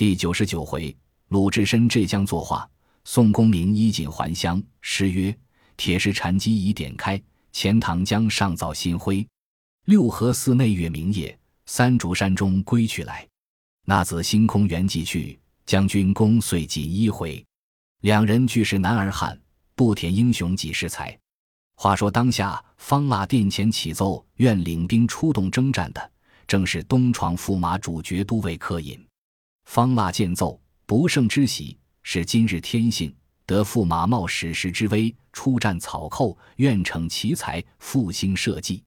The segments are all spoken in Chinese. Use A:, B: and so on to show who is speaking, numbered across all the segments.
A: 第九十九回，鲁智深浙江作画，宋公明衣锦还乡。诗曰：“铁石禅机已点开，钱塘江上造新辉。六合寺内月明夜，三竹山中归去来。那子星空原际去，将军功遂锦衣回。”两人俱是男儿汉，不填英雄几时才？话说当下方腊殿前起奏，愿领兵出动征战的，正是东床驸马主角都尉柯隐。方腊见奏，不胜之喜，是今日天幸，得驸马冒史实之威，出战草寇，愿逞奇才，复兴社稷。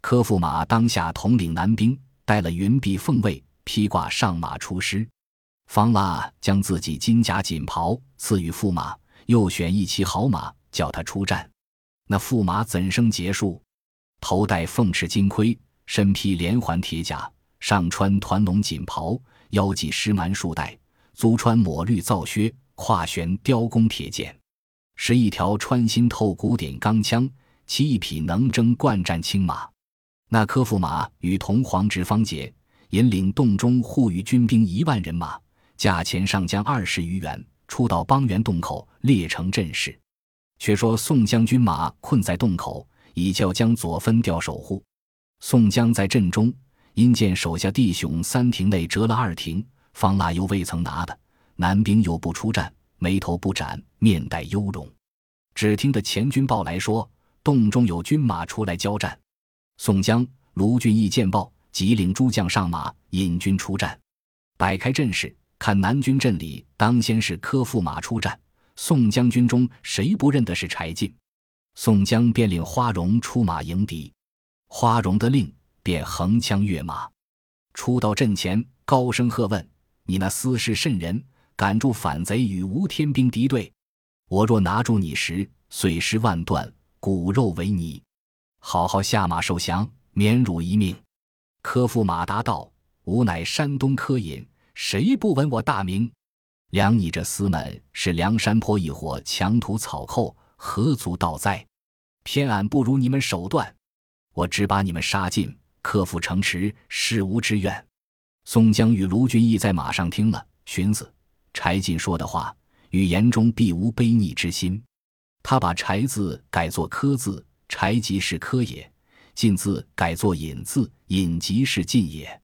A: 柯驸马当下统领南兵，带了云璧凤卫，披挂上马出师。方腊将自己金甲锦袍赐予驸马，又选一骑好马，叫他出战。那驸马怎生结束？头戴凤翅金盔，身披连环铁甲，上穿团龙锦袍。腰系石蛮束带，足穿抹绿皂靴，胯悬雕弓铁剑，是一条穿心透骨点钢枪，骑一匹能征惯战青马。那柯驸马与同黄直方杰引领洞中护御军兵一万人马，驾前上将二十余员，出到邦源洞口，列成阵势。却说宋江军马困在洞口，已叫将左分调守护。宋江在阵中。因见手下弟兄三亭内折了二亭，方腊又未曾拿的，南兵又不出战，眉头不展，面带忧容。只听得前军报来说，洞中有军马出来交战。宋江、卢俊义见报，即领诸将上马，引军出战。摆开阵势，看南军阵里，当先是柯驸马出战。宋江军中谁不认得是柴进？宋江便领花荣出马迎敌。花荣的令。便横枪跃马，出到阵前，高声喝问：“你那厮是甚人？敢助反贼与吴天兵敌对？我若拿住你时，碎尸万段，骨肉为泥。好好下马受降，免辱一命。”柯驸马答道：“吾乃山东柯隐，谁不闻我大名？量你这厮们是梁山坡一伙强徒草寇，何足道哉？偏俺不如你们手段，我只把你们杀尽。”克复城池，事无之愿。宋江与卢俊义在马上听了，寻思柴进说的话，语言中必无卑逆之心。他把“柴”字改作“柯”字，“柴”即是柯也；“进”字改作“引”字，“引”即是进也。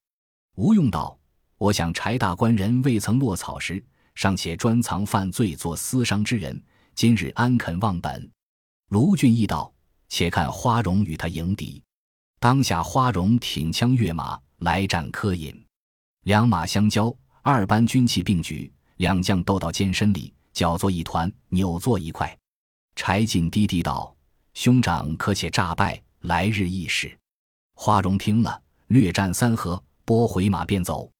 A: 吴用道：“我想柴大官人未曾落草时，尚且专藏犯罪做私商之人，今日安肯忘本？”卢俊义道：“且看花荣与他迎敌。”当下，花荣挺枪跃马来战柯隐，两马相交，二班军器并举，两将斗到肩身里，搅作一团，扭作一块。柴进低低道：“兄长可且诈败，来日议事。”花荣听了，略战三合，拨回马便走。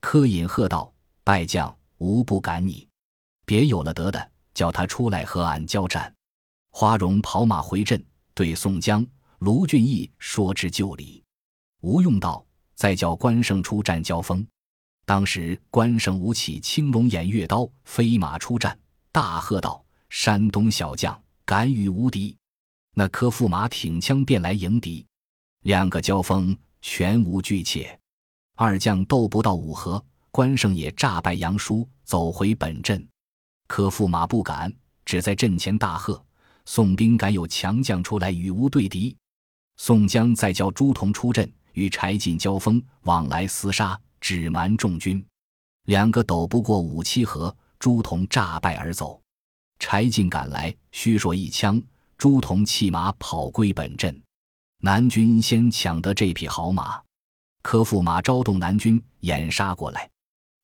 A: 柯隐喝道：“败将，无不赶你，别有了得的，叫他出来和俺交战。”花荣跑马回阵，对宋江。卢俊义说之就理，吴用道：“再叫关胜出战交锋。”当时关胜舞起青龙偃月刀，飞马出战，大喝道：“山东小将，敢与无敌！”那柯驸马挺枪便来迎敌，两个交锋全无惧怯，二将斗不到五合，关胜也诈败杨叔，走回本阵。柯驸马不敢，只在阵前大喝：“宋兵敢有强将出来与吾对敌？”宋江再叫朱仝出阵，与柴进交锋，往来厮杀，只瞒众军。两个斗不过五七合，朱仝诈败而走。柴进赶来，虚说一枪，朱仝弃马跑归本阵。南军先抢得这匹好马，柯驸马招动南军掩杀过来。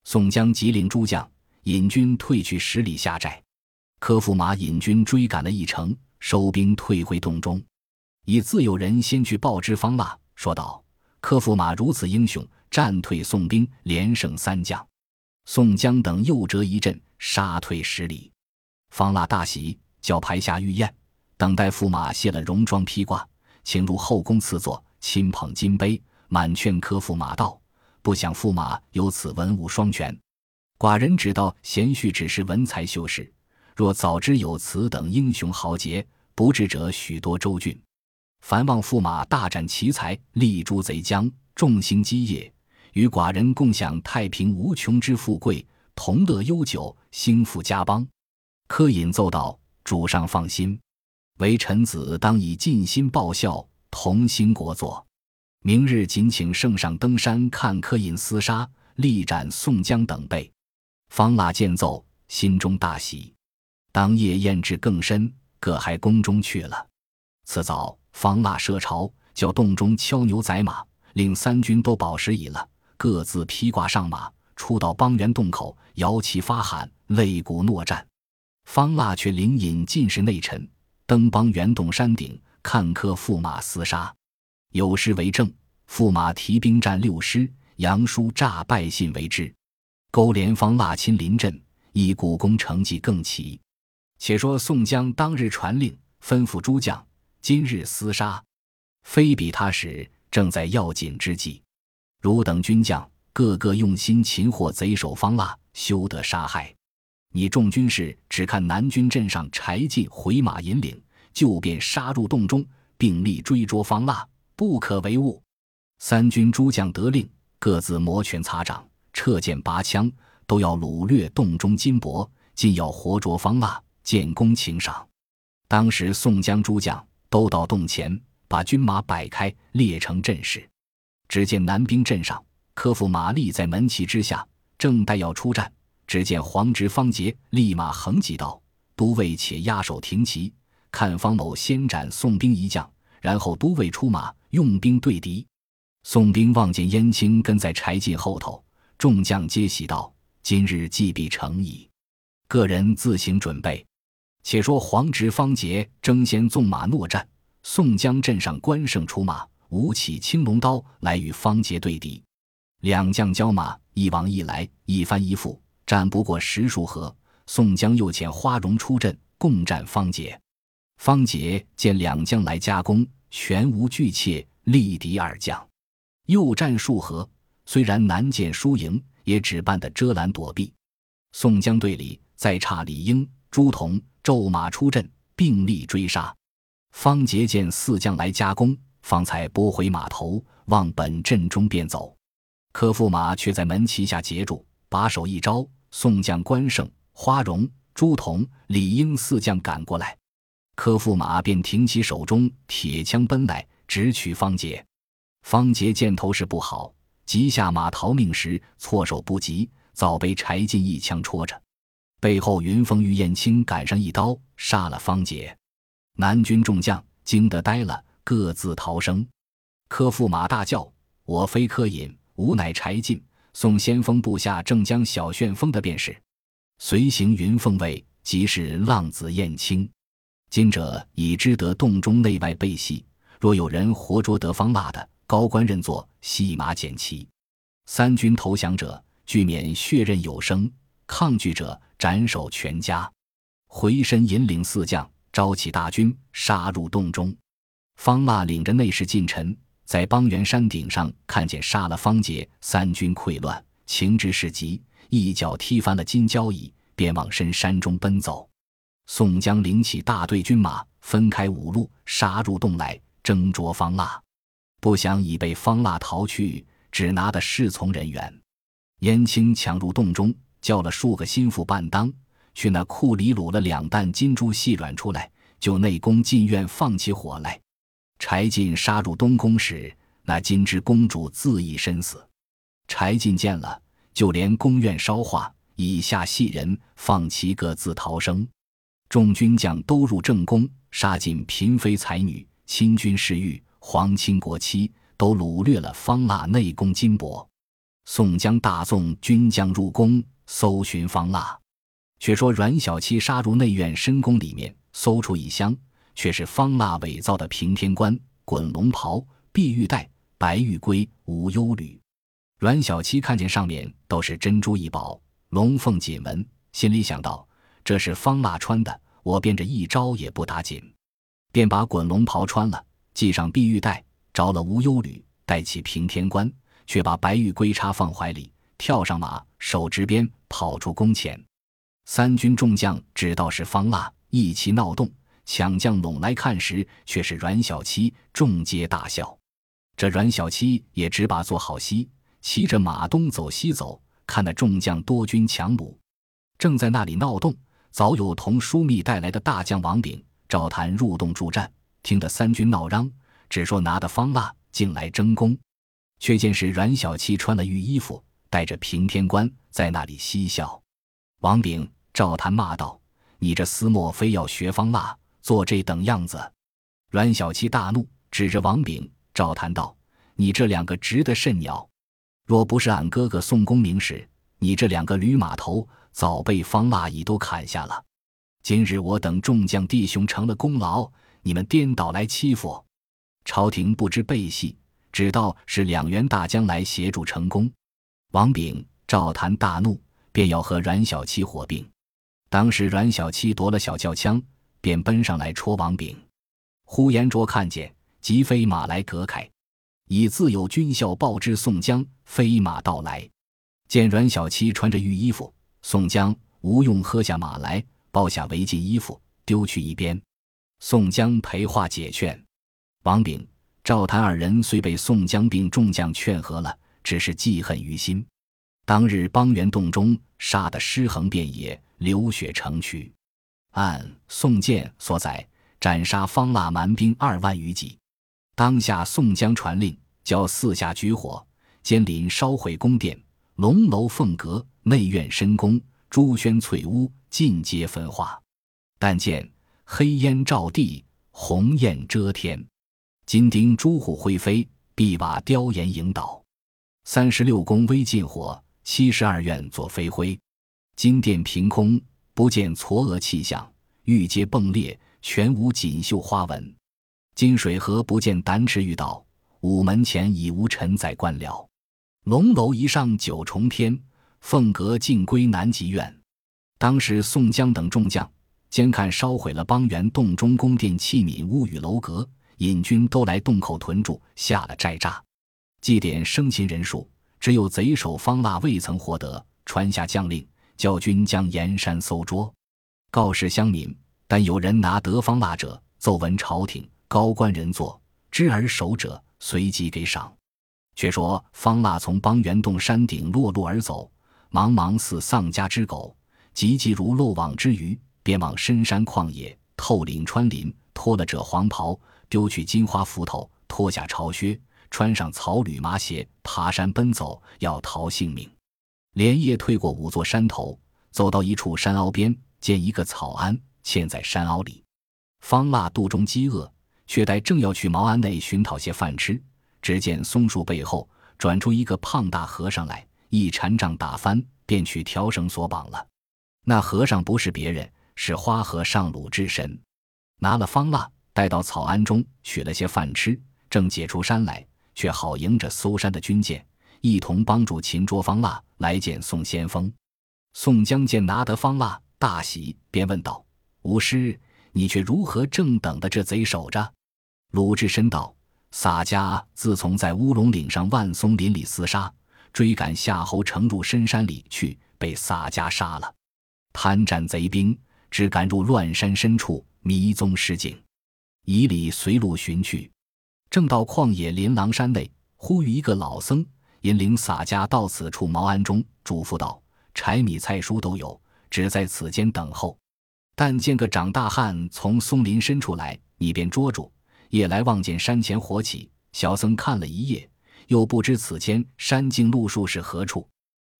A: 宋江急令诸将引军退去十里下寨。柯驸马引军追赶了一程，收兵退回洞中。已自有人先去报知方腊，说道：“柯驸马如此英雄，战退宋兵，连胜三将。”宋江等又折一阵，杀退十里。方腊大喜，叫排下御宴，等待驸马卸了戎装披挂，请入后宫赐座，亲捧金杯，满劝柯驸马道：“不想驸马有此文武双全，寡人只道贤婿只是文才修士，若早知有此等英雄豪杰，不至者许多州郡。”凡望驸马大展奇才，立诛贼将，众行基业，与寡人共享太平无穷之富贵，同乐悠久，兴复家邦。柯隐奏道：“主上放心，为臣子当以尽心报效，同心国作。明日谨请圣上登山看柯隐厮杀，力斩宋江等辈。”方腊见奏，心中大喜。当夜宴至更深，各还宫中去了。次早，方腊设朝，叫洞中敲牛宰马，令三军都饱食已了，各自披挂上马，出到邦元洞口，摇旗发喊，擂鼓搦战。方腊却领引进士内臣登邦元洞山顶，看客驸马厮杀。有诗为证：驸马提兵战六师，杨叔诈败信为之。勾连方腊亲临阵，以古功成绩更奇。且说宋江当日传令，吩咐诸将：今日厮杀，非比他时，正在要紧之际。汝等军将个个用心擒获贼首方腊，休得杀害。你众军士只看南军阵上柴进回马引领，就便杀入洞中，并力追捉方腊，不可为误。三军诸将得令，各自摩拳擦掌，掣剑拔枪，都要掳掠洞中金帛，尽要活捉方腊，建功请赏。当时宋江诸将都到洞前，把军马摆开，列成阵势。只见南兵阵上，科夫马立在门旗之下，正待要出战。只见黄直、方杰立马横戟道：“都尉且压手停旗，看方某先斩宋兵一将，然后都尉出马用兵对敌。”宋兵望见燕青跟在柴进后头，众将皆喜道：“今日计必成矣。”个人自行准备。且说黄直、方杰争先纵马搦战，宋江阵上关胜出马，舞起青龙刀来与方杰对敌。两将交马，一往一来，一翻一覆。战不过十数合，宋江又遣花荣出阵共战方杰。方杰见两将来夹攻，全无惧怯，力敌二将。又战数合，虽然难见输赢，也只办得遮拦躲避。宋江队里再差李应、朱仝骤马出阵，并力追杀。方杰见四将来夹攻，方才拨回马头，往本阵中便走。柯驸马却在门旗下截住，把手一招。宋将关胜、花荣、朱仝、李应四将赶过来，柯驸马便挺起手中铁枪奔来，直取方杰。方杰见头势不好，急下马逃命时，措手不及，早被柴进一枪戳着。背后云峰、玉燕青赶上一刀，杀了方杰。南军众将惊得呆了，各自逃生。柯驸马大叫：“我非柯隐，吾乃柴进。”宋先锋部下正将小旋风的便是，随行云凤卫即是浪子燕青。今者已知得洞中内外被戏，若有人活捉得方腊的，高官认作戏马剪旗。三军投降者，俱免血刃有声；抗拒者，斩首全家。回身引领四将，招起大军，杀入洞中。方腊领着内侍近臣。在邦元山顶上看见杀了方杰，三军溃乱，情之势急，一脚踢翻了金交椅，便往深山中奔走。宋江领起大队军马，分开五路杀入洞来，争捉方腊。不想已被方腊逃去，只拿的侍从人员。燕青抢入洞中，叫了数个心腹伴当，去那库里掳了两担金珠细软出来，就内宫进院放起火来。柴进杀入东宫时，那金枝公主自缢身死。柴进见了，就连宫院烧化，以下细人放其各自逃生。众军将都入正宫，杀尽嫔妃才女、亲军侍御、皇亲国戚，都掳掠了方腊内宫金帛。宋江大纵军将入宫搜寻方腊。却说阮小七杀入内院深宫里面，搜出一箱。却是方腊伪造的平天冠、滚龙袍、碧玉带、白玉龟、无忧履。阮小七看见上面都是珍珠异宝、龙凤锦纹，心里想到：这是方腊穿的，我便这一招也不打紧。便把滚龙袍穿了，系上碧玉带，着了无忧履，戴起平天冠，却把白玉龟插放怀里，跳上马，手执鞭，跑出宫前。三军众将知道是方腊，一齐闹动。抢将拢来看时，却是阮小七，众皆大笑。这阮小七也只把做好戏，骑着马东走西走，看那众将多军强虏，正在那里闹动。早有同枢密带来的大将王炳、赵谭入洞助战，听得三军闹嚷，只说拿的方腊进来争功，却见是阮小七穿了御衣服，带着平天冠在那里嬉笑。王炳、赵谭骂道：“你这厮莫非要学方腊，做这等样子？”阮小七大怒，指着王炳、赵谭道：“你这两个直的甚鸟！若不是俺哥哥宋公明时，你这两个驴马头。”早被方腊已都砍下了。今日我等众将弟兄成了功劳，你们颠倒来欺负。朝廷不知背戏，只道是两员大将来协助成功。王炳、赵谭大怒，便要和阮小七火并。当时阮小七夺了小轿枪，便奔上来戳王炳。呼延灼看见，即飞马来隔开，以自有军校报之宋江飞马到来，见阮小七穿着玉衣服。宋江、吴用喝下马来，抱下围巾衣服，丢去一边。宋江陪话解劝，王炳、赵谭二人虽被宋江并众将劝和了，只是记恨于心。当日邦元洞中杀得尸横遍野，流血成渠。按宋建所载，斩杀方腊蛮兵二万余骑。当下宋江传令，叫四下举火，监临烧毁宫殿、龙楼凤阁。内院深宫，朱轩翠屋，尽皆焚化。但见黑烟罩地，红焰遮天，金钉朱虎灰飞，碧瓦雕檐影倒。三十六宫微尽火，七十二院作飞灰。金殿凭空，不见嵯峨气象；玉阶迸裂，全无锦绣花纹。金水河不见丹池玉岛，午门前已无尘宰官僚。龙楼一上九重天。凤阁尽归南极院。当时宋江等众将监看烧毁了邦元洞中宫殿器皿屋宇楼阁，引军都来洞口屯驻，下了寨栅。祭奠生擒人数，只有贼首方腊未曾获得，传下将令，教军将沿山搜捉，告示乡民：但有人拿得方腊者，奏闻朝廷高官人坐，知而守者，随即给赏。却说方腊从邦元洞山顶落路而走。茫茫似丧家之狗，急急如漏网之鱼，便往深山旷野透岭穿林，脱了这黄袍，丢去金花斧头，脱下朝靴，穿上草履麻鞋，爬山奔走，要逃性命。连夜退过五座山头，走到一处山凹边，见一个草庵，嵌在山凹里。方腊肚中饥饿，却待正要去茅庵内寻讨些饭吃，只见松树背后转出一个胖大和尚来。一禅杖打翻，便取条绳索绑了。那和尚不是别人，是花和尚鲁智深。拿了方腊，带到草庵中，取了些饭吃，正解出山来，却好迎着搜山的军舰，一同帮助擒捉方腊来见宋先锋。宋江见拿得方腊，大喜，便问道：“吾师，你却如何正等的这贼守着？”鲁智深道：“洒家自从在乌龙岭上万松林里厮杀。”追赶夏侯成入深山里去，被洒家杀了。贪占贼兵，只赶入乱山深处，迷踪失景。以礼随路寻去，正到旷野林狼山内，忽遇一个老僧，引领洒家到此处茅庵中，嘱咐道：“柴米菜蔬都有，只在此间等候。但见个长大汉从松林深处来，你便捉住。夜来望见山前火起，小僧看了一夜。”又不知此间山径路数是何处，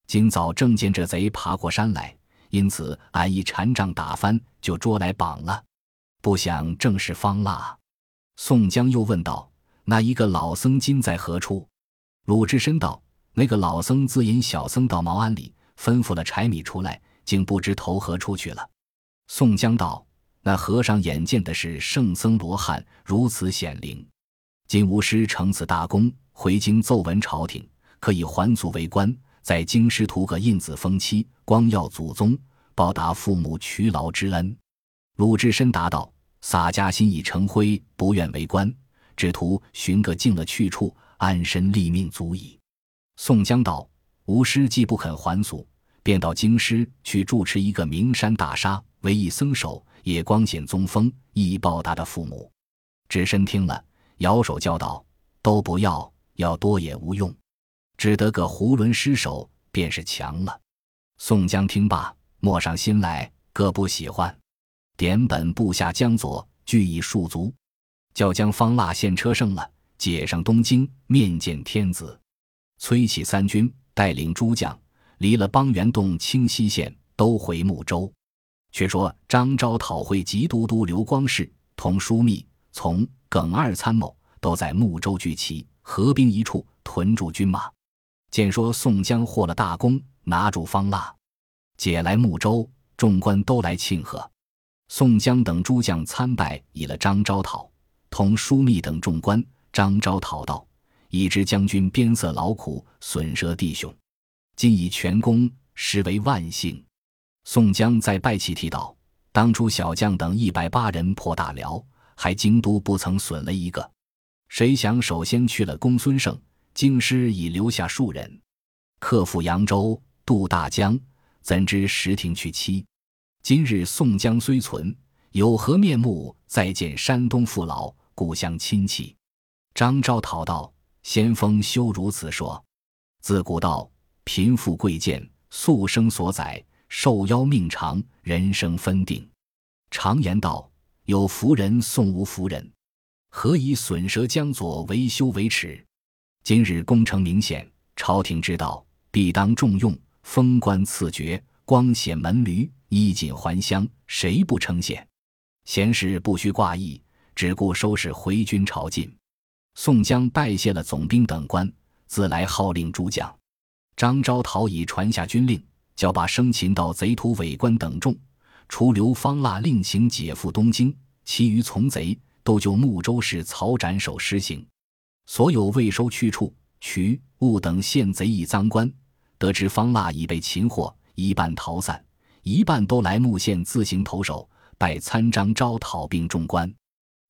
A: 今早正见这贼爬过山来，因此俺一禅杖打翻，就捉来绑了。不想正是方腊。宋江又问道：“那一个老僧今在何处？”鲁智深道：“那个老僧自引小僧到茅庵里，吩咐了柴米出来，竟不知投何处去了。”宋江道：“那和尚眼见的是圣僧罗汉，如此显灵。今吾师成此大功。”回京奏闻朝廷，可以还祖为官，在京师图个印子封妻，光耀祖宗，报答父母劬劳之恩。鲁智深答道：“洒家心已成灰，不愿为官，只图寻个静了去处，安身立命足矣。”宋江道：“吾师既不肯还俗，便到京师去主持一个名山大沙，为一僧首，也光显宗风，以报答的父母。”智深听了，摇手叫道：“都不要。”要多也无用，只得个囫囵失手，便是强了。宋江听罢，默上心来，各不喜欢。点本部下江左，俱已戍卒，叫将方腊献车胜了，解上东京，面见天子。催起三军，带领诸将，离了邦元洞清溪县，都回睦州。却说张昭讨会吉都督刘光世、同枢密、从耿二参谋，都在睦州聚齐，合兵一处，屯驻军马。见说宋江获了大功，拿住方腊，解来睦州，众官都来庆贺。宋江等诸将参拜，以了张昭讨，同枢密等众官。张昭讨道：“已知将军鞭策劳苦，损折弟兄，今以全功，实为万幸。”宋江在拜泣提道：“当初小将等一百八人破大辽，还京都不曾损了一个，谁想首先去了公孙胜。”京师已留下数人，克复扬州，渡大江，怎知石亭去期？今日宋江虽存，有何面目再见山东父老、故乡亲戚？张昭讨道：“先锋休如此说。自古道，贫富贵贱，素生所载；寿夭命长，人生分定。常言道，有福人送无福人，何以损折江左为羞为耻？”今日功成明显，朝廷之道，必当重用，封官赐爵，光显门闾，衣锦还乡，谁不称羡？闲事不须挂意，只顾收拾回军朝觐。宋江拜谢了总兵等官，自来号令诸将。张昭讨已传下军令，叫把生擒到贼徒伪官等众，除刘方腊另行解赴东京，其余从贼都就睦州市曹斩首施行。所有未收去处、渠物等县贼役赃官，得知方腊已被擒获，一半逃散，一半都来木县自行投守，拜参张昭讨并众官，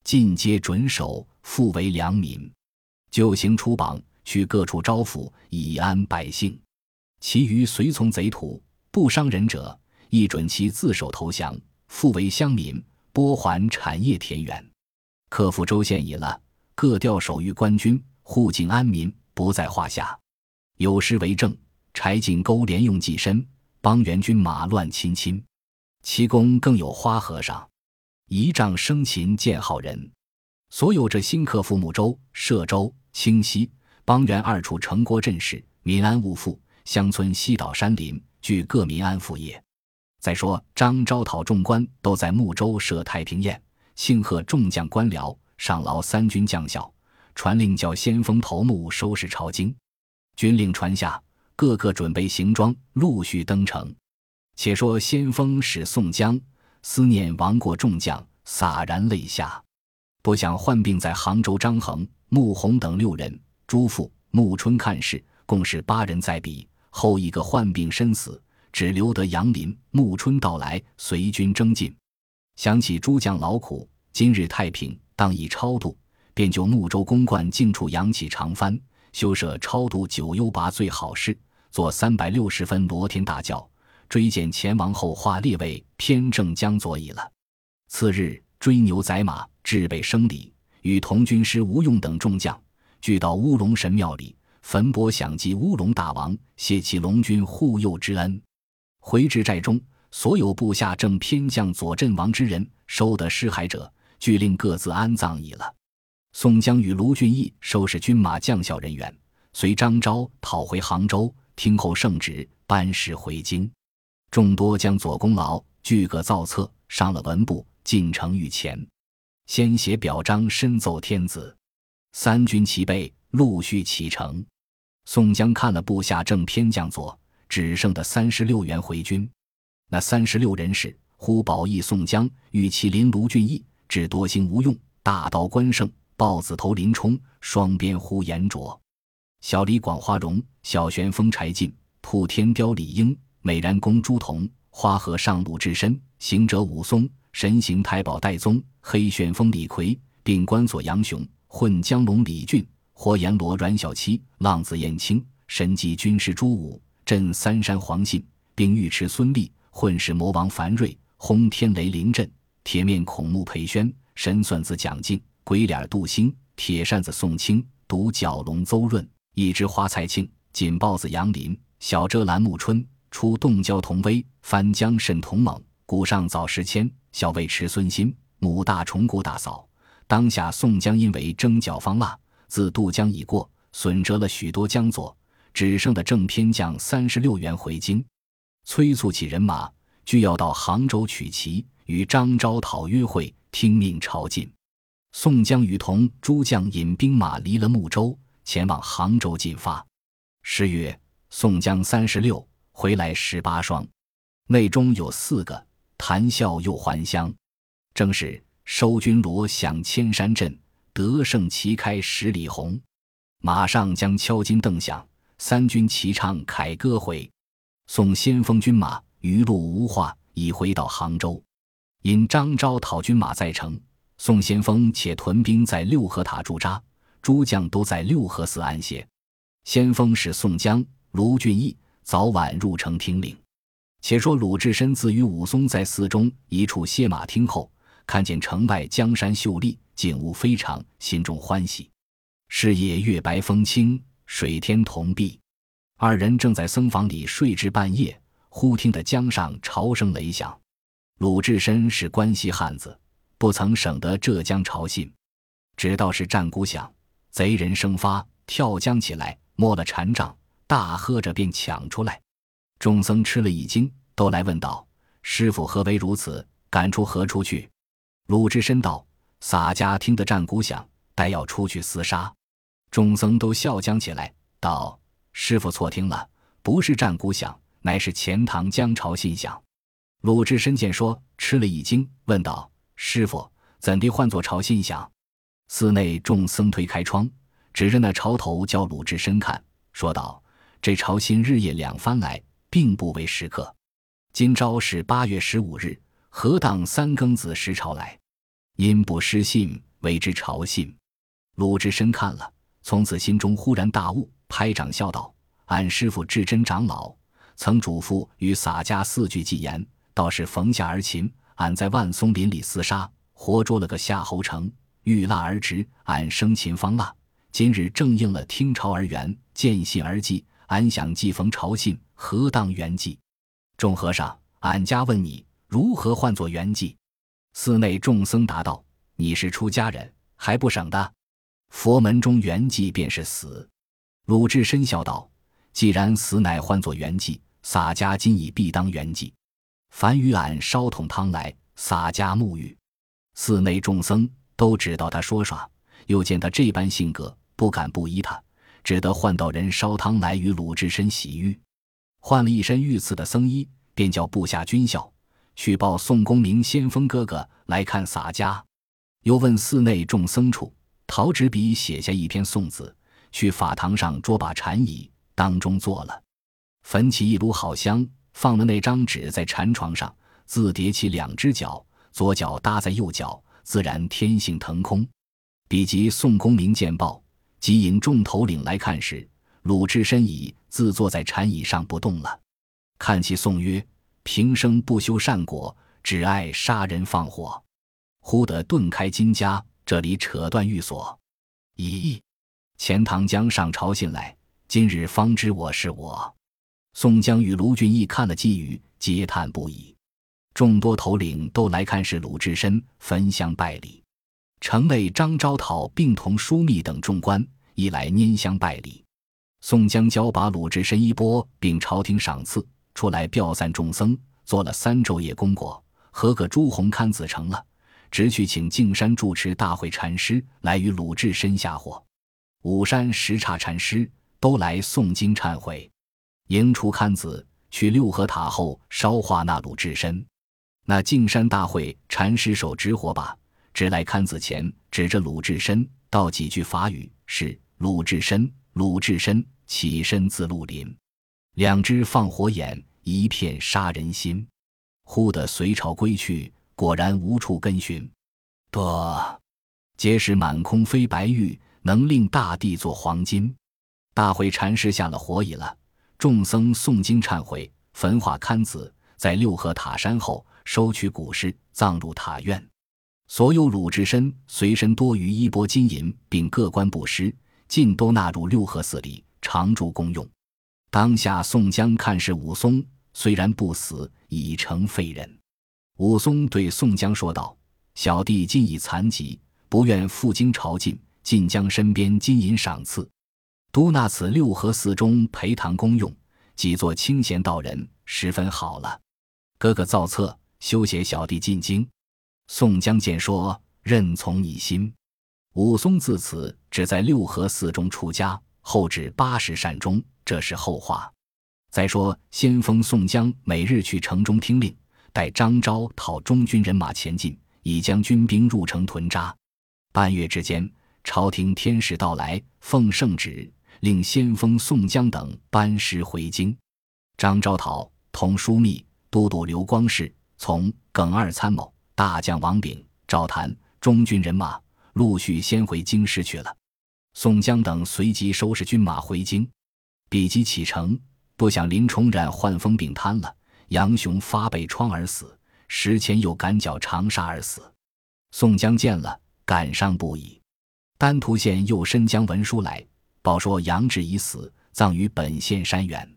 A: 尽皆准守，复为良民。就行出榜，去各处招抚，以安百姓。其余随从贼徒，不伤人者，亦准其自首投降，复为乡民，拨还产业田园。克复州县已了。各调守御官军，护境安民，不在话下。有诗为证：柴进勾连用计身，邦元军马乱亲亲。其功更有花和尚，一仗生擒见好人。所有这新克复睦州、歙州、清溪、邦元二处城郭镇市，民安物富，乡村西岛山林，俱各民安富业。再说张昭讨众官都在睦州设太平宴，庆贺众将官僚。上劳三军将校，传令叫先锋头目收拾朝京。军令传下，个个准备行装，陆续登城。且说先锋使宋江思念亡国众将，洒然泪下。不想患病在杭州，张衡、穆弘等六人，朱富、穆春看事，共是八人在彼。后一个患病身死，只留得杨林、穆春到来，随军征进。想起诸将劳苦，今日太平。当以超度，便就睦州公观境处扬起长幡，修设超度九幽拔罪好事，做三百六十分罗天大教，追荐前王后化列位偏正江左矣了。次日追牛宰马，置备生礼，与同军师吴用等众将聚到乌龙神庙里，焚钵响祭乌龙大王，谢其龙军护佑之恩。回至寨中，所有部下正偏将左阵亡之人，收得尸骸者。俱令各自安葬已了。宋江与卢俊义收拾军马将校人员，随张昭讨回杭州，听候圣旨，班师回京。众多将左功劳俱各造册，上了文部，进城御前，先写表彰，深奏天子。三军齐备，陆续启程。宋江看了部下正偏将左，只剩的三十六员回军。那三十六人是：呼保义宋江、玉麒麟卢俊义。智多星吴用，大刀关胜，豹子头林冲，双鞭呼延灼，小李广花荣，小旋风柴进，普天雕李应，美髯公朱仝，花和尚鲁智深，行者武松，神行太保戴宗，黑旋风李逵，并关索杨雄，混江龙李俊，活阎罗阮小七，浪子燕青，神机军师朱武，镇三山黄信，并尉迟孙立，混世魔王樊瑞，轰天雷林震。铁面孔目裴宣，神算子蒋敬，鬼脸杜兴，铁扇子宋清，独角龙邹润，一枝花蔡庆，锦豹子杨林，小遮拦暮春，出洞蛟同威，翻江甚同猛。谷上早时迁，小尉迟孙新，母大虫谷大嫂。当下宋江因为征剿方腊，自渡江已过，损折了许多江左，只剩的正偏将三十六员回京，催促起人马，俱要到杭州取齐，与张昭讨约会，听命朝觐。宋江与同诸将引兵马离了睦州，前往杭州进发。十月，宋江三十六回来十八双，内中有四个谈笑又还乡。正是收军锣响千山震，得胜旗开十里红。马上将敲金镫响，三军齐唱凯歌回。送先锋军马余路无话，已回到杭州。因张昭讨军马在城。宋先锋且屯兵在六合塔驻扎，诸将都在六合寺安歇。先锋使宋江、卢俊义早晚入城听令。且说鲁智深自与武松在寺中一处歇马听后，看见城外江山秀丽，景物非常，心中欢喜。是夜月白风清，水天同碧。二人正在僧房里睡至半夜，忽听得江上潮声雷响。鲁智深是关西汉子。不曾省得浙江潮信，只道是战鼓响，贼人生发，跳江起来，摸了禅杖，大喝着便抢出来。众僧吃了一惊，都来问道：“师傅何为如此？赶出何处去？”鲁智深道：“洒家听得战鼓响，待要出去厮杀。”众僧都笑将起来，道：“师傅错听了，不是战鼓响，乃是钱塘江潮信响。”鲁智深见说，吃了一惊，问道。师傅怎地唤作朝信响？寺内众僧推开窗，指着那潮头叫鲁智深看，说道：“这潮信日夜两番来，并不为时刻。今朝是八月十五日，何当三更子时潮来？因不失信，为之潮信。”鲁智深看了，从此心中忽然大悟，拍掌笑道：“俺师傅智真长老曾嘱咐与洒家四句寄言，倒是逢下而擒。”俺在万松林里厮杀，活捉了个夏侯成，遇蜡而直，俺生擒方腊。今日正应了听朝而圆，见信而寄。俺想既逢朝信，何当圆寂？众和尚，俺家问你，如何唤作圆寂？寺内众僧答道：“你是出家人，还不省的？佛门中圆寂便是死。”鲁智深笑道：“既然死乃唤作圆寂，洒家今已必当圆寂。”凡与俺烧桶汤来，洒家沐浴。寺内众僧都知道他说耍，又见他这般性格，不敢不依他，只得唤道人烧汤来与鲁智深洗浴。换了一身御赐的僧衣，便叫部下军校去报宋公明先锋哥哥来看洒家。又问寺内众僧处，陶执笔写下一篇颂词，去法堂上捉把禅椅，当中坐了，焚起一炉好香。放了那张纸在禅床上，自叠起两只脚，左脚搭在右脚，自然天性腾空。比及宋公明见报，即引众头领来看时，鲁智深已自坐在禅椅上不动了。看其颂曰：“平生不修善果，只爱杀人放火。”忽得顿开金枷，这里扯断玉锁。咦，钱塘江上朝信来，今日方知我是我。宋江与卢俊义看了寄语，嗟叹不已。众多头领都来看是鲁智深，焚香拜礼。城内张昭讨并同枢密等众官亦来拈香拜礼。宋江交把鲁智深衣钵，并朝廷赏赐出来，调散众僧，做了三昼夜功果，合个朱红堪子成了，直去请径山住持大会禅师来与鲁智深下火。五山十刹禅师都来诵经忏悔。迎出堪子，去六合塔后烧化那鲁智深。那径山大会禅师手执火把，直来看子前，指着鲁智深道几句法语：“是鲁智深，鲁智深，起身自绿林。”两只放火眼，一片杀人心。忽得随朝归去，果然无处跟寻。得，皆是满空飞白玉，能令大地作黄金。大会禅师下了火已了。众僧诵经忏悔，焚化龛子，在六合塔山后收取古尸，葬入塔院。所有鲁智深随身多余衣钵金银，并各官布施，尽都纳入六合寺里，常住公用。当下宋江看是武松，虽然不死，已成废人。武松对宋江说道：“小弟今已残疾，不愿赴京朝觐，晋江身边金银赏赐，都纳此六合寺中陪堂公用，几座清闲道人，十分好了。哥哥造册，休写小弟进京。”宋江见说，任从你心。武松自此只在六合寺中出家，后至八十善终，这是后话。再说先锋宋江每日去城中听令，待张昭讨中军人马前进，已将军兵入城屯扎。半月之间，朝廷天使到来，奉圣旨，令先锋宋江等班师回京。张昭讨同枢密都督刘光世从耿二参谋大将王炳赵谭中军人马。陆续先回京师去了，宋江等随即收拾军马回京。比及启程，不想林冲染患风病瘫了，杨雄发背疮而死，石前又赶脚长沙而死。宋江见了，感伤不已。丹徒县又申将文书来，报说杨志已死，葬于本县山原。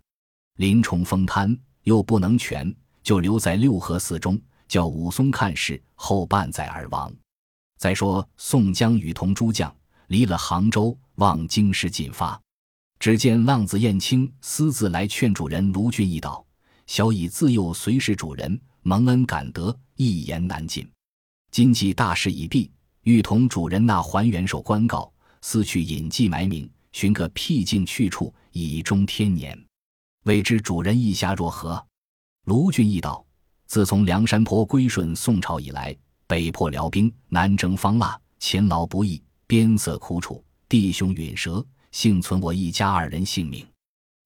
A: 林冲风瘫又不能全，就留在六合寺中，叫武松看事，后半载而亡。再说，宋江与同诸将离了杭州，望京师进发。只见浪子燕青私自来劝主人卢俊义道：“小乙自幼随侍主人，蒙恩感德，一言难尽。今既大事已毕，欲同主人那还元首官告，私去隐迹埋名，寻个僻静去处，以终天年。未知主人意下若何？”卢俊义道：“自从梁山泊归顺宋朝以来。”北破辽兵，南征方腊，勤劳不易，边塞苦楚，弟兄陨折，幸存我一家二人性命。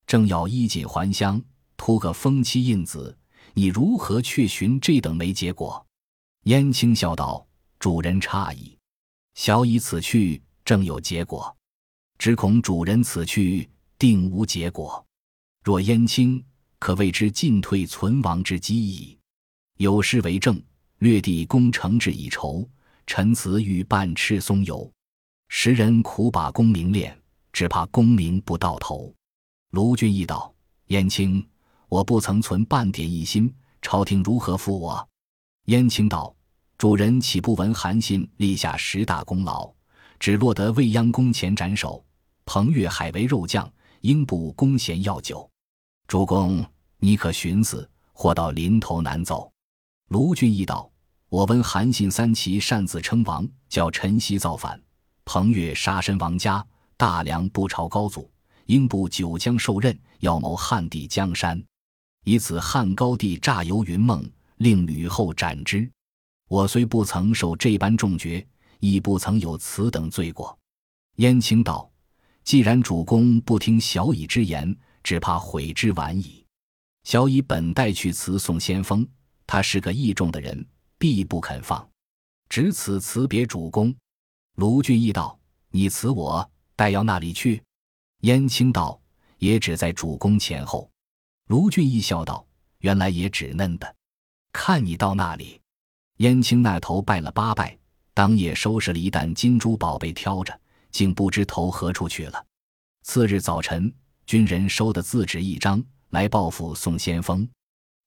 A: 正要衣锦还乡，图个封妻印子，你如何却寻这等没结果？燕青笑道：“主人诧异，小乙此去正有结果，只恐主人此去定无结果。若燕青，可谓之进退存亡之机矣。有诗为证。”略地功成志已酬，臣此欲半赤松游。时人苦把功名恋，只怕功名不到头。卢俊义道：“燕青，我不曾存半点异心，朝廷如何负我？”燕青道：“主人岂不闻韩信立下十大功劳，只落得未央宫前斩首？彭越海为肉酱，英布弓弦药酒。主公，你可寻思，或到临头难走。”卢俊义道。我闻韩信三骑擅自称王，叫陈豨造反；彭越杀身王家，大梁不朝高祖；英布九江受任，要谋汉地江山，以此汉高帝诈游云梦，令吕后斩之。我虽不曾受这般重爵，亦不曾有此等罪过。燕青道：“既然主公不听小乙之言，只怕悔之晚矣。小乙本待去辞送先锋，他是个义重的人。”必不肯放，只此辞别主公。卢俊义道：“你辞我，待要那里去？”燕青道：“也只在主公前后。”卢俊义笑道：“原来也只嫩的，看你到那里。”燕青那头拜了八拜，当夜收拾了一担金珠宝贝，挑着，竟不知投何处去了。次日早晨，军人收的字纸一张，来报复宋先锋。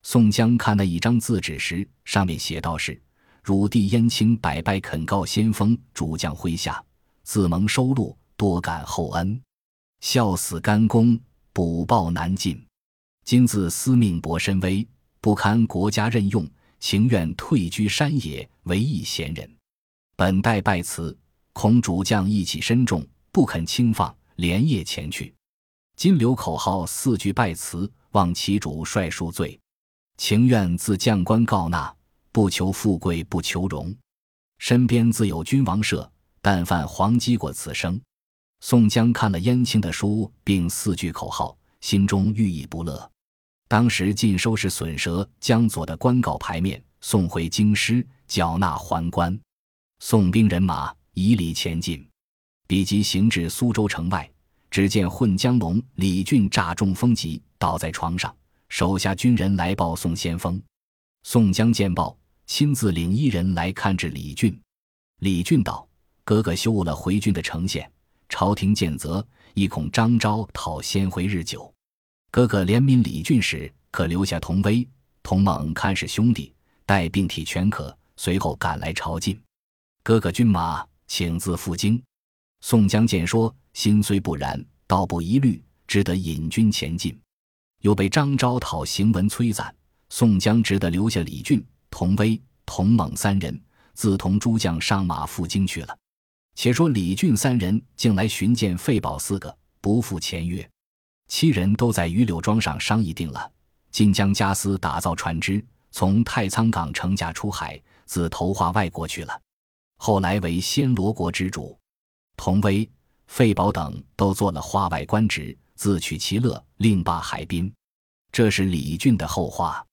A: 宋江看那一张字纸时，上面写道是：“汝弟燕青百拜恳告先锋主将麾下，自蒙收录，多感厚恩，孝死甘公，补报难尽。今自司命薄身微，不堪国家任用，情愿退居山野，为一闲人。本待拜辞，恐主将义气深重，不肯轻放，连夜前去。今留口号四句拜辞，望其主帅恕罪。”情愿自将官告纳，不求富贵不求荣，身边自有君王舍。但犯黄鸡过此生。宋江看了燕青的书，并四句口号，心中郁意不乐。当时尽收拾损折江左的官告牌面，送回京师缴纳还官。宋兵人马以礼前进，比及行至苏州城外，只见混江龙李俊诈中风疾，倒在床上。手下军人来报宋先锋，宋江见报，亲自领一人来看治李俊。李俊道：“哥哥休误了回军的呈现，朝廷见责，亦恐张昭讨先回日久。哥哥怜悯李俊时，可留下童威、童猛看是兄弟，待病体全可，随后赶来朝觐。哥哥军马，请自赴京。宋江见说，心虽不然，道不疑虑，只得引军前进。又被张昭讨行文催攒，宋江只得留下李俊、童威、童猛三人，自同诸将上马赴京去了。且说李俊三人竟来寻见费宝四个，不负前约。七人都在榆柳庄上商议定了，晋江家私打造船只，从太仓港乘驾出海，自投化外国去了。后来为暹罗国之主，童威、费宝等都做了化外官职，自取其乐，另霸海滨。这是李俊的后话。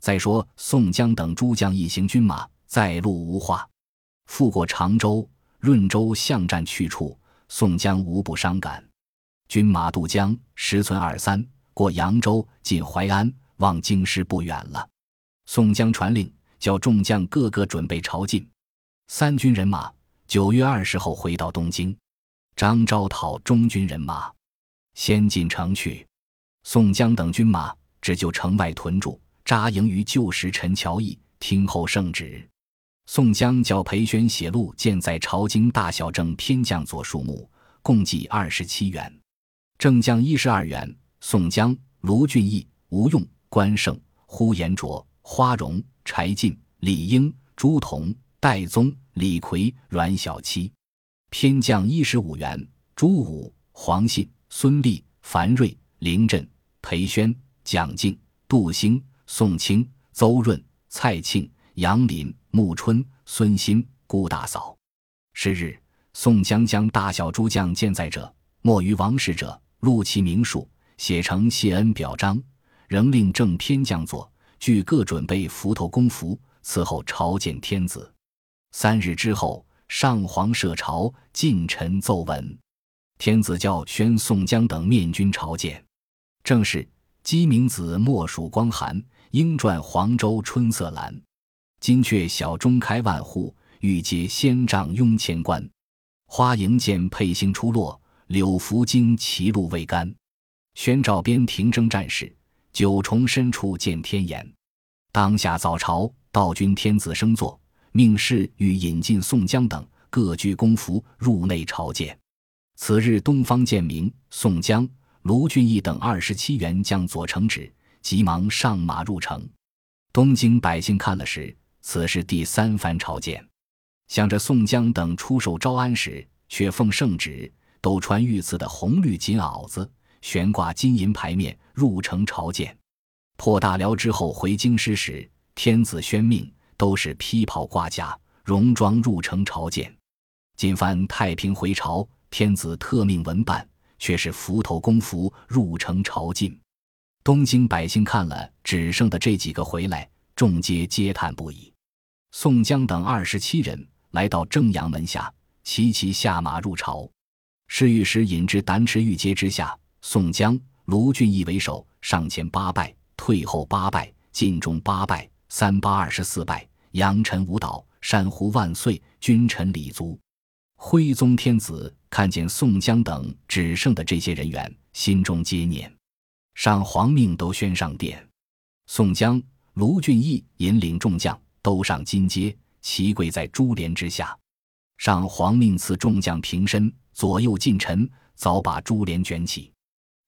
A: 再说宋江等诸将一行军马在路无话，复过常州、润州巷战去处，宋江无不伤感。军马渡江，时存二三，过扬州，进淮安，望京师不远了。宋江传令，叫众将个个准备朝觐。三军人马九月二十后回到东京。张昭讨中军人马，先进城去。宋江等军马只就城外屯驻，扎营于旧时陈桥驿，听候圣旨。宋江叫裴宣写录，建在朝京大小正偏将左数目，共计二十七员。正将一十二员，宋江、卢俊义、吴用、关胜、呼延灼、花荣、柴进、李应、朱仝、戴宗、李逵、阮小七；偏将一十五员，朱武、黄信、孙立、樊瑞、凌震、裴宣、蒋敬、杜兴、宋清、邹润、蔡庆、杨林、穆春、孙新、顾大嫂。是日，宋江将大小诸将见在者，莫于王氏者。录其名数，写成谢恩表彰，仍令正偏将作，俱各准备斧头弓符，伺候朝见天子。三日之后，上皇设朝，近臣奏闻，天子教宣宋江等面君朝见。正是鸡鸣子，莫属光寒；莺啭黄州春色阑。金阙小钟开万户，玉阶仙帐拥千官。花迎见佩星出落。柳拂旌旗露未干，宣召边庭征战士。九重深处见天颜。当下早朝，道君天子升座，命侍欲引进宋江等，各具公服入内朝见。此日东方见明，宋江、卢俊义等二十七员将左承旨，急忙上马入城。东京百姓看了时，此是第三番朝见，想着宋江等出手招安时，却奉圣旨。都穿御赐的红绿锦袄子，悬挂金银牌面，入城朝见。破大辽之后回京师时，天子宣命，都是披袍挂甲，戎装入城朝见。今番太平回朝，天子特命文办，却是斧头弓符入城朝觐。东京百姓看了只剩的这几个回来，众皆嗟叹不已。宋江等二十七人来到正阳门下，齐齐下马入朝。侍御史引至丹池御阶之下，宋江、卢俊义为首，上前八拜，退后八拜，进中八拜，三八二十四拜，扬尘舞蹈，山呼万岁，君臣礼足。徽宗天子看见宋江等只剩的这些人员，心中皆念，上皇命都宣上殿。宋江、卢俊义引领众将都上金阶，齐跪在珠帘之下。上皇命赐众将平身。左右近臣早把珠帘卷起，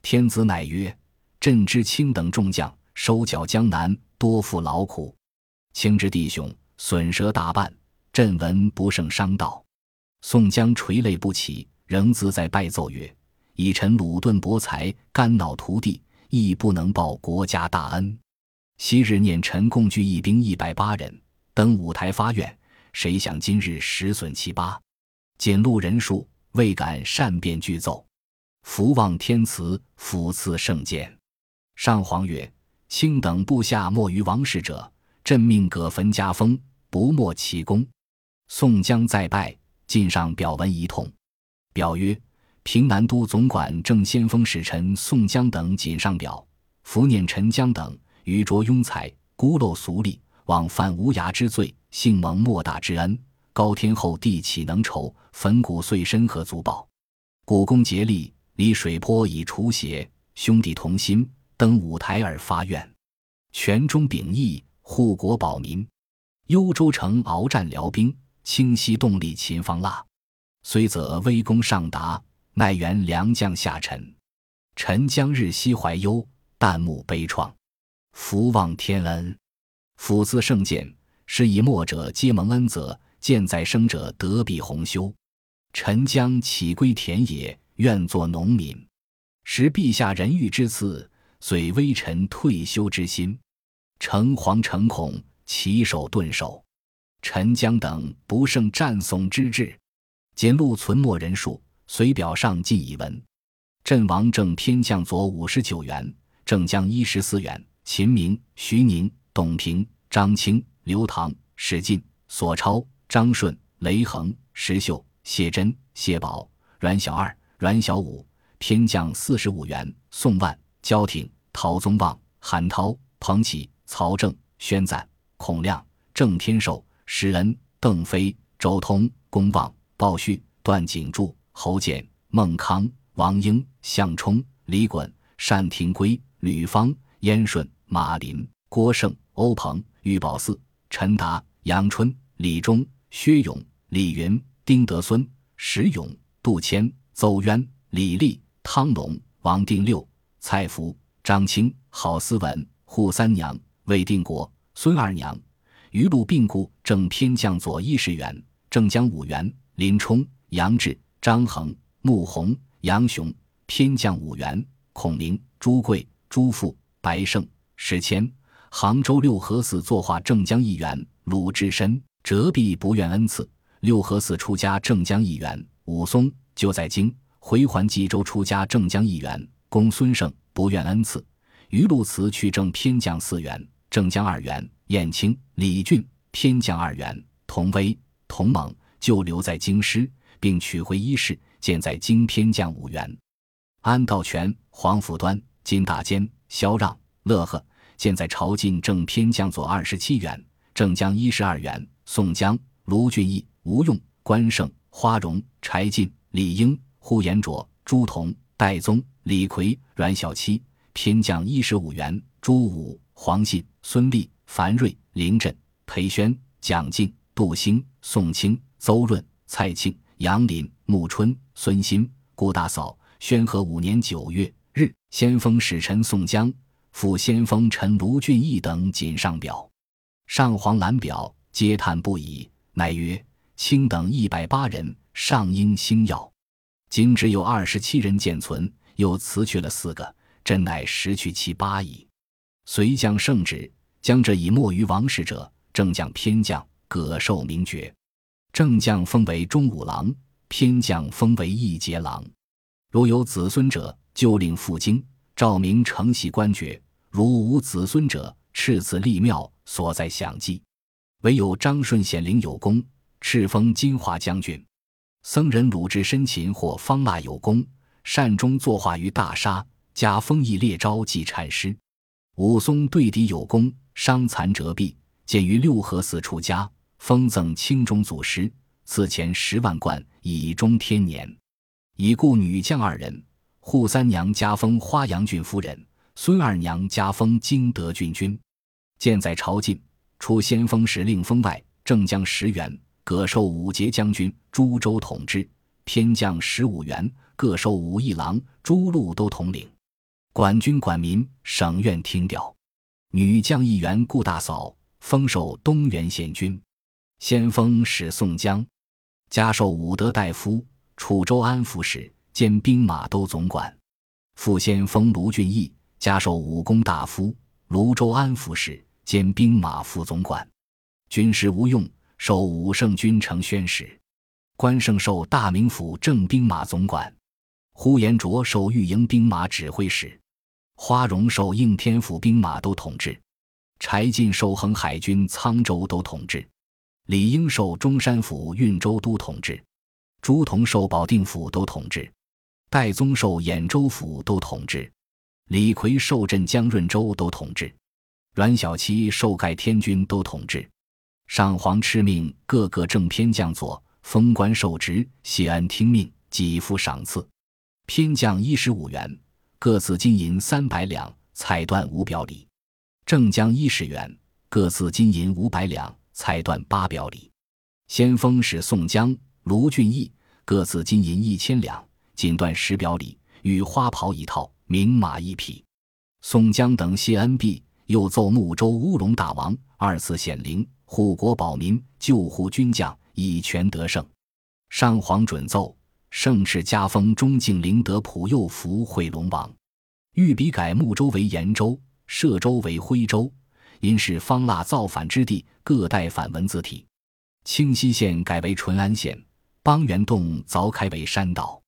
A: 天子乃曰：“朕知卿等众将收缴江南，多负劳苦，卿之弟兄损折大半，朕闻不胜伤道。”宋江垂泪不起，仍自在拜奏曰：“以臣鲁钝薄才，肝脑涂地，亦不能报国家大恩。昔日念臣共聚义兵一百八人，登五台发愿，谁想今日十损其八，仅录人数。”未敢善变具奏，福望天慈，抚赐圣鉴。上皇曰：“卿等部下莫于王室者，朕命葛焚加封，不没其功。”宋江再拜，进上表文一通。表曰：“平南都总管正先锋使臣宋江等谨上表，伏念陈江等愚拙庸才，孤陋俗吏，枉犯无涯之罪，幸蒙莫大之恩。”高天厚地岂能酬？粉骨碎身何足报？古公竭力，离水泊以除邪。兄弟同心，登五台而发愿，全中秉义，护国保民。幽州城鏖战辽兵，清溪动力秦方腊。虽则威功上达，奈缘良将下沉。臣将日夕怀忧，旦暮悲怆。福望天恩，辅自圣鉴，是以末者皆蒙恩泽，见在生者得必弘修。臣将起归田野，愿作农民。时陛下仁育之赐，遂微臣退休之心。诚惶诚恐，起手顿首。臣将等不胜战悚之志。简录存没人数，随表上尽已闻。阵亡正偏将佐五十九员，正将一十四员。秦明、徐宁、董平、张清、刘唐、史进、索超、张顺、雷横、石秀、谢珍、谢宝、阮小二、阮小五。偏将四十五员：宋万、焦挺、陶宗旺、韩涛、彭启、曹正、宣赞、孔亮、郑天寿、石恩、邓飞、周通、公望。鲍旭、段景柱、侯简、孟康、王英、项冲、李衮、单廷圭、吕方、燕顺、马林、郭盛、欧鹏、郁宝四、陈达、杨春、李忠、薛勇、李云、丁德孙、石勇、杜迁、邹渊、李立、汤龙、王定六、蔡福、张清、郝思文、扈三娘、魏定国、孙二娘。余路病故，正偏将左一十员，正将五员。林冲、杨志、张衡、穆弘、杨雄，偏将五员；孔明、朱贵、朱富、白胜、史谦。杭州六合寺作画正将一员；鲁智深、折臂不愿恩赐。六合寺出家正将一员；武松就在京回还冀州出家正将一员；公孙胜不愿恩赐。余路祠去正偏将四员，正将二员；燕青、李俊偏将二员；童威、童猛。就留在京师，并取回衣饰，建在京偏将五员。安道全、黄甫端、金大坚、萧让、乐贺，建在朝觐正偏将左二十七员，正将一十二员。宋江、卢俊义、吴用、关胜、花荣、柴进、李应、呼延灼、朱仝、戴宗、李逵、阮小七，偏将一十五员。朱武、黄信、孙立、樊瑞、林震、裴宣、蒋敬、杜兴、宋清。邹润、蔡庆、杨林、穆春、孙新、顾大嫂。宣和五年九月日，先锋使臣宋江、副先锋陈卢俊义等锦上表，上皇览表，嗟叹不已，乃曰：“卿等一百八人，尚应星耀，今只有二十七人见存，又辞去了四个，真乃失去其八矣。”遂将圣旨，将这已没于王室者，正将偏将，各授名爵。正将封为中武郎，偏将封为义节郎。如有子孙者，就令赴京，照明承袭官爵；如无子孙者，敕赐立庙，所在享祭。唯有张顺显灵有功，敕封金华将军。僧人鲁智深勤或方腊有功，善终作画于大沙，加封义列昭记禅师。武松对敌有功，伤残折臂，见于六合寺出家。封赠清中祖师，赐钱十万贯，以终天年。已故女将二人，扈三娘加封花阳郡夫人，孙二娘加封金德郡君。建在朝觐，除先锋使令封外，正将十员，各授五节将军、诸州统制；偏将十五员，各授武义郎、诸路都统领。管军管民，省院听调。女将一员顾大嫂，封授东原县君。先锋使宋江，加授武德大夫、楚州安抚使兼兵马都总管；副先锋卢俊义，加授武功大夫、泸州安抚使兼兵马副总管；军师吴用授武圣军承宣使，关胜授大名府正兵马总管；呼延灼授御营兵马指挥使，花荣授应天府兵马都统制，柴进授横海军沧州都统制。李应受中山府运州都统制，朱仝受保定府都统制，戴宗受兖州府都统治，李逵受镇江润州都统治，阮小七受盖天军都统治。上皇敕命各个正偏将佐封官受职，谢恩听命，给付赏赐。偏将一十五员，各自金银三百两，彩缎五表里；正将一十元，各自金银五百两，彩缎八表里。先锋使宋江、卢俊义各自金银一千两，锦缎十表里，与花袍一套，名马一匹。宋江等谢恩毕，又奏睦州乌龙大王二次显灵，护国保民，救护军将，以权得胜。上皇准奏，圣敕加封中靖灵德普佑福会龙王，御笔改睦州为延州，歙州为徽州。因是方腊造反之地，各代反文字体。清溪县改为淳安县，邦元洞凿开为山岛。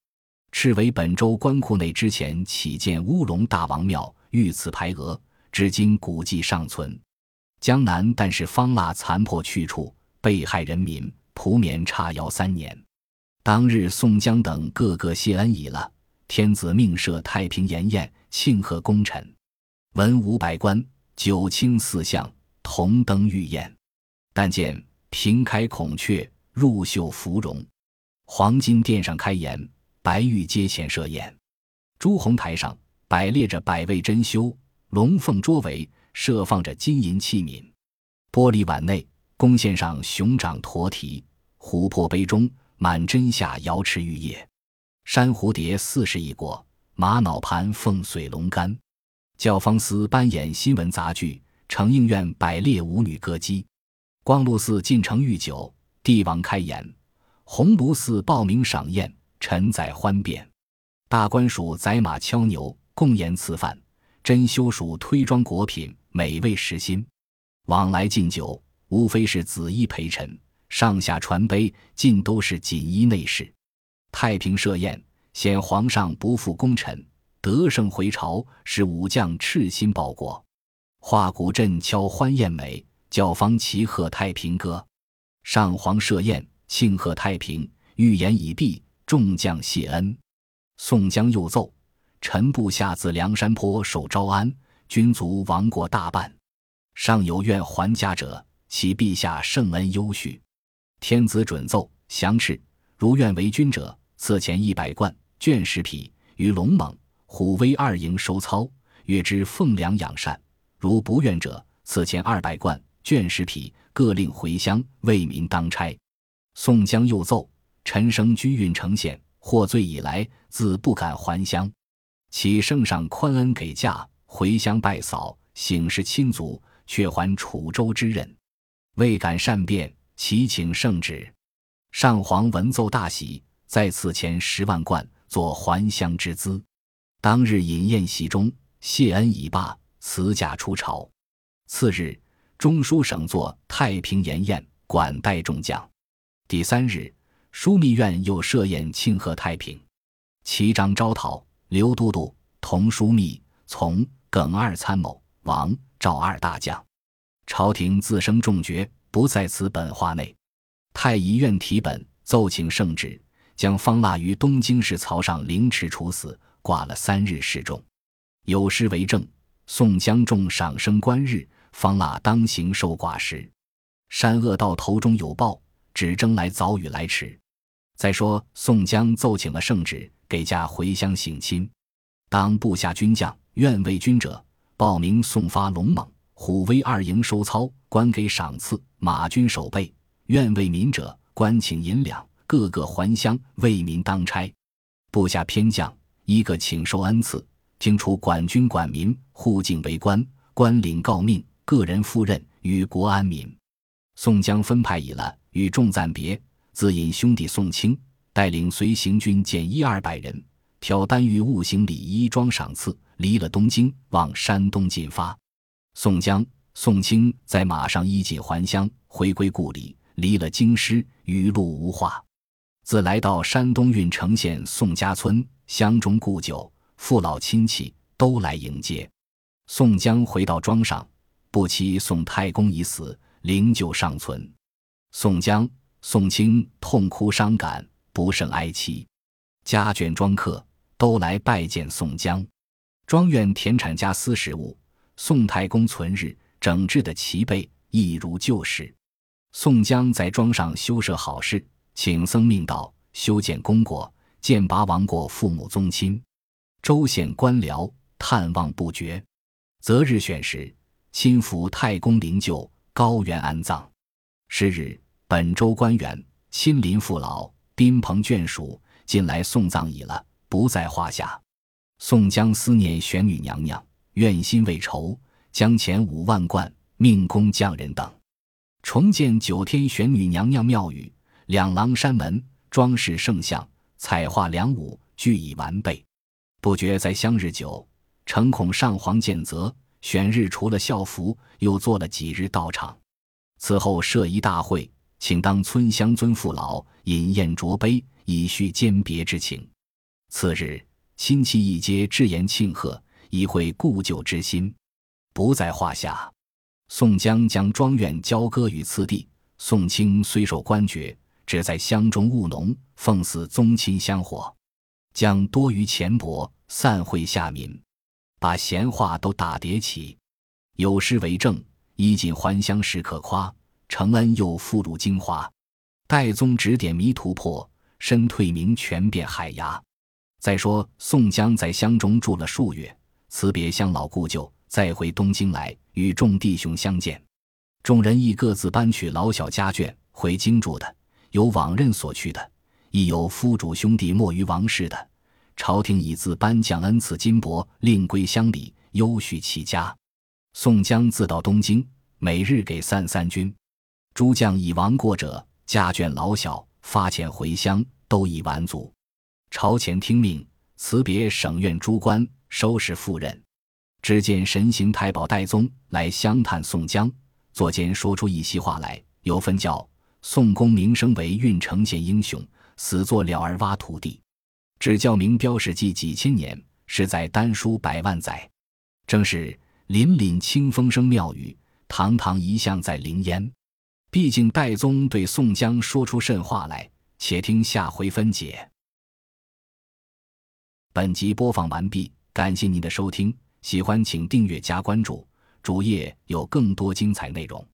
A: 赤为本州官库内之前起建乌龙大王庙，御此牌额，至今古迹尚存。江南但是方腊残破去处，被害人民普免差徭三年。当日，宋江等个个谢恩已了。天子命设太平筵宴，庆贺功臣，文武百官、九卿四相同登御宴。但见平开孔雀，入绣芙蓉，黄金殿上开筵，白玉阶前设宴。朱红台上摆列着百味珍馐，龙凤桌围设放着金银器皿，玻璃碗内弓线上熊掌驼蹄，琥珀杯中。满针下瑶池玉液，珊瑚蝶四十一国，玛瑙盘凤髓龙肝，教坊司扮演新闻杂剧，承应院摆列舞女歌姬，光禄寺进城御酒，帝王开筵，鸿胪寺报名赏宴，臣宰欢变，大官署宰马敲牛，共宴赐饭，珍馐署推装果品，美味食心，往来敬酒，无非是紫衣陪衬。上下传杯，尽都是锦衣内侍。太平设宴，显皇上不负功臣，得胜回朝，使武将赤心报国。画鼓阵敲欢宴美，教坊齐贺太平歌。上皇设宴，庆贺太平，预言已毕，众将谢恩。宋江又奏：臣部下自梁山坡守招安，军卒亡过大半，尚有愿还家者，其陛下圣恩优叙。天子准奏降敕，如愿为君者，赐钱一百贯，绢十匹，于龙蟒、虎威二营收操，约之奉粮养善；如不愿者，赐钱二百贯，绢十匹，各令回乡为民当差。宋江又奏：陈升居运城县，获罪以来，自不敢还乡。启圣上宽恩给驾，回乡拜扫，省视亲族，却还楚州之任，未敢善变。祈请圣旨，上皇闻奏大喜，再赐钱十万贯作还乡之资。当日饮宴席中，谢恩已罢，辞驾出朝。次日，中书省作太平筵宴，管待众将。第三日，枢密院又设宴庆贺太平。齐章招讨刘都督、同枢密、从耿二参谋、王赵二大将。朝廷自生重爵。不在此本话内。太医院题本奏请圣旨，将方腊于东京市曹上凌迟处死，挂了三日示众。有诗为证：宋江众赏升官日，方腊当行受挂时。山恶道头中有报，只争来早与来迟。再说宋江奏请了圣旨，给驾回乡省亲。当部下军将愿为军者，报名送发龙猛。虎威二营收操，官给赏赐；马军守备，愿为民者，官请银两，个个还乡为民当差。部下偏将一个请受恩赐，听出管军管民，护境为官，官领诰命，个人赴任，与国安民。宋江分派已了，与众暂别，自引兄弟宋清带领随行军减一二百人，挑单于物行李衣装赏赐，离了东京，往山东进发。宋江、宋清在马上衣锦还乡，回归故里，离了京师，余路无话。自来到山东郓城县宋家村，乡中故旧、父老亲戚都来迎接。宋江回到庄上，不期宋太公已死，灵柩尚存。宋江、宋清痛哭伤感，不胜哀戚。家眷庄客都来拜见宋江。庄院田产家私食物。宋太公存日，整治的齐备，一如旧时。宋江在庄上修设好事，请僧命道修建功过，建拔王过父母宗亲，州县官僚探望不绝。择日选时，亲赴太公灵柩，高原安葬。是日，本州官员亲临父老，宾朋眷属近来送葬已了，不在话下。宋江思念玄女娘娘，愿心未酬，将钱五万贯，命工匠人等重建九天玄女娘娘庙宇，两廊山门装饰圣像，彩画梁舞，俱已完备。不觉在乡日久，诚恐上皇见责，选日除了校服，又做了几日道场。此后设一大会，请当村乡尊父老饮宴酌杯，以叙鉴别之情。次日。亲戚一皆致言庆贺，以会故旧之心，不在话下。宋江将庄院交割与次第。宋清虽受官爵，只在乡中务农，奉祀宗亲香火，将多余钱帛散会下民，把闲话都打叠起。有诗为证：“衣锦还乡时可夸，承恩又复入京华。戴宗指点迷途破，身退名全变海牙。”再说，宋江在乡中住了数月，辞别乡老故旧，再回东京来与众弟兄相见。众人亦各自搬去老小家眷回京住的，有往任所去的，亦有夫主兄弟没于王室的。朝廷已自颁奖恩赐金帛，令归乡里，优叙其家。宋江自到东京，每日给散三军。诸将已亡过者，家眷老小发遣回乡，都已完足。朝前听命，辞别省院诸官，收拾赴任。只见神行太保戴宗来相探宋江，左间说出一席话来，有分教宋公名声为郓城县英雄，死作了儿挖土地，只教名标史记几千年，实在丹书百万载。正是凛凛清风声妙语，堂堂一向在灵烟。毕竟戴宗对宋江说出甚话来，且听下回分解。本集播放完毕，感谢您的收听，喜欢请订阅加关注，主页有更多精彩内容。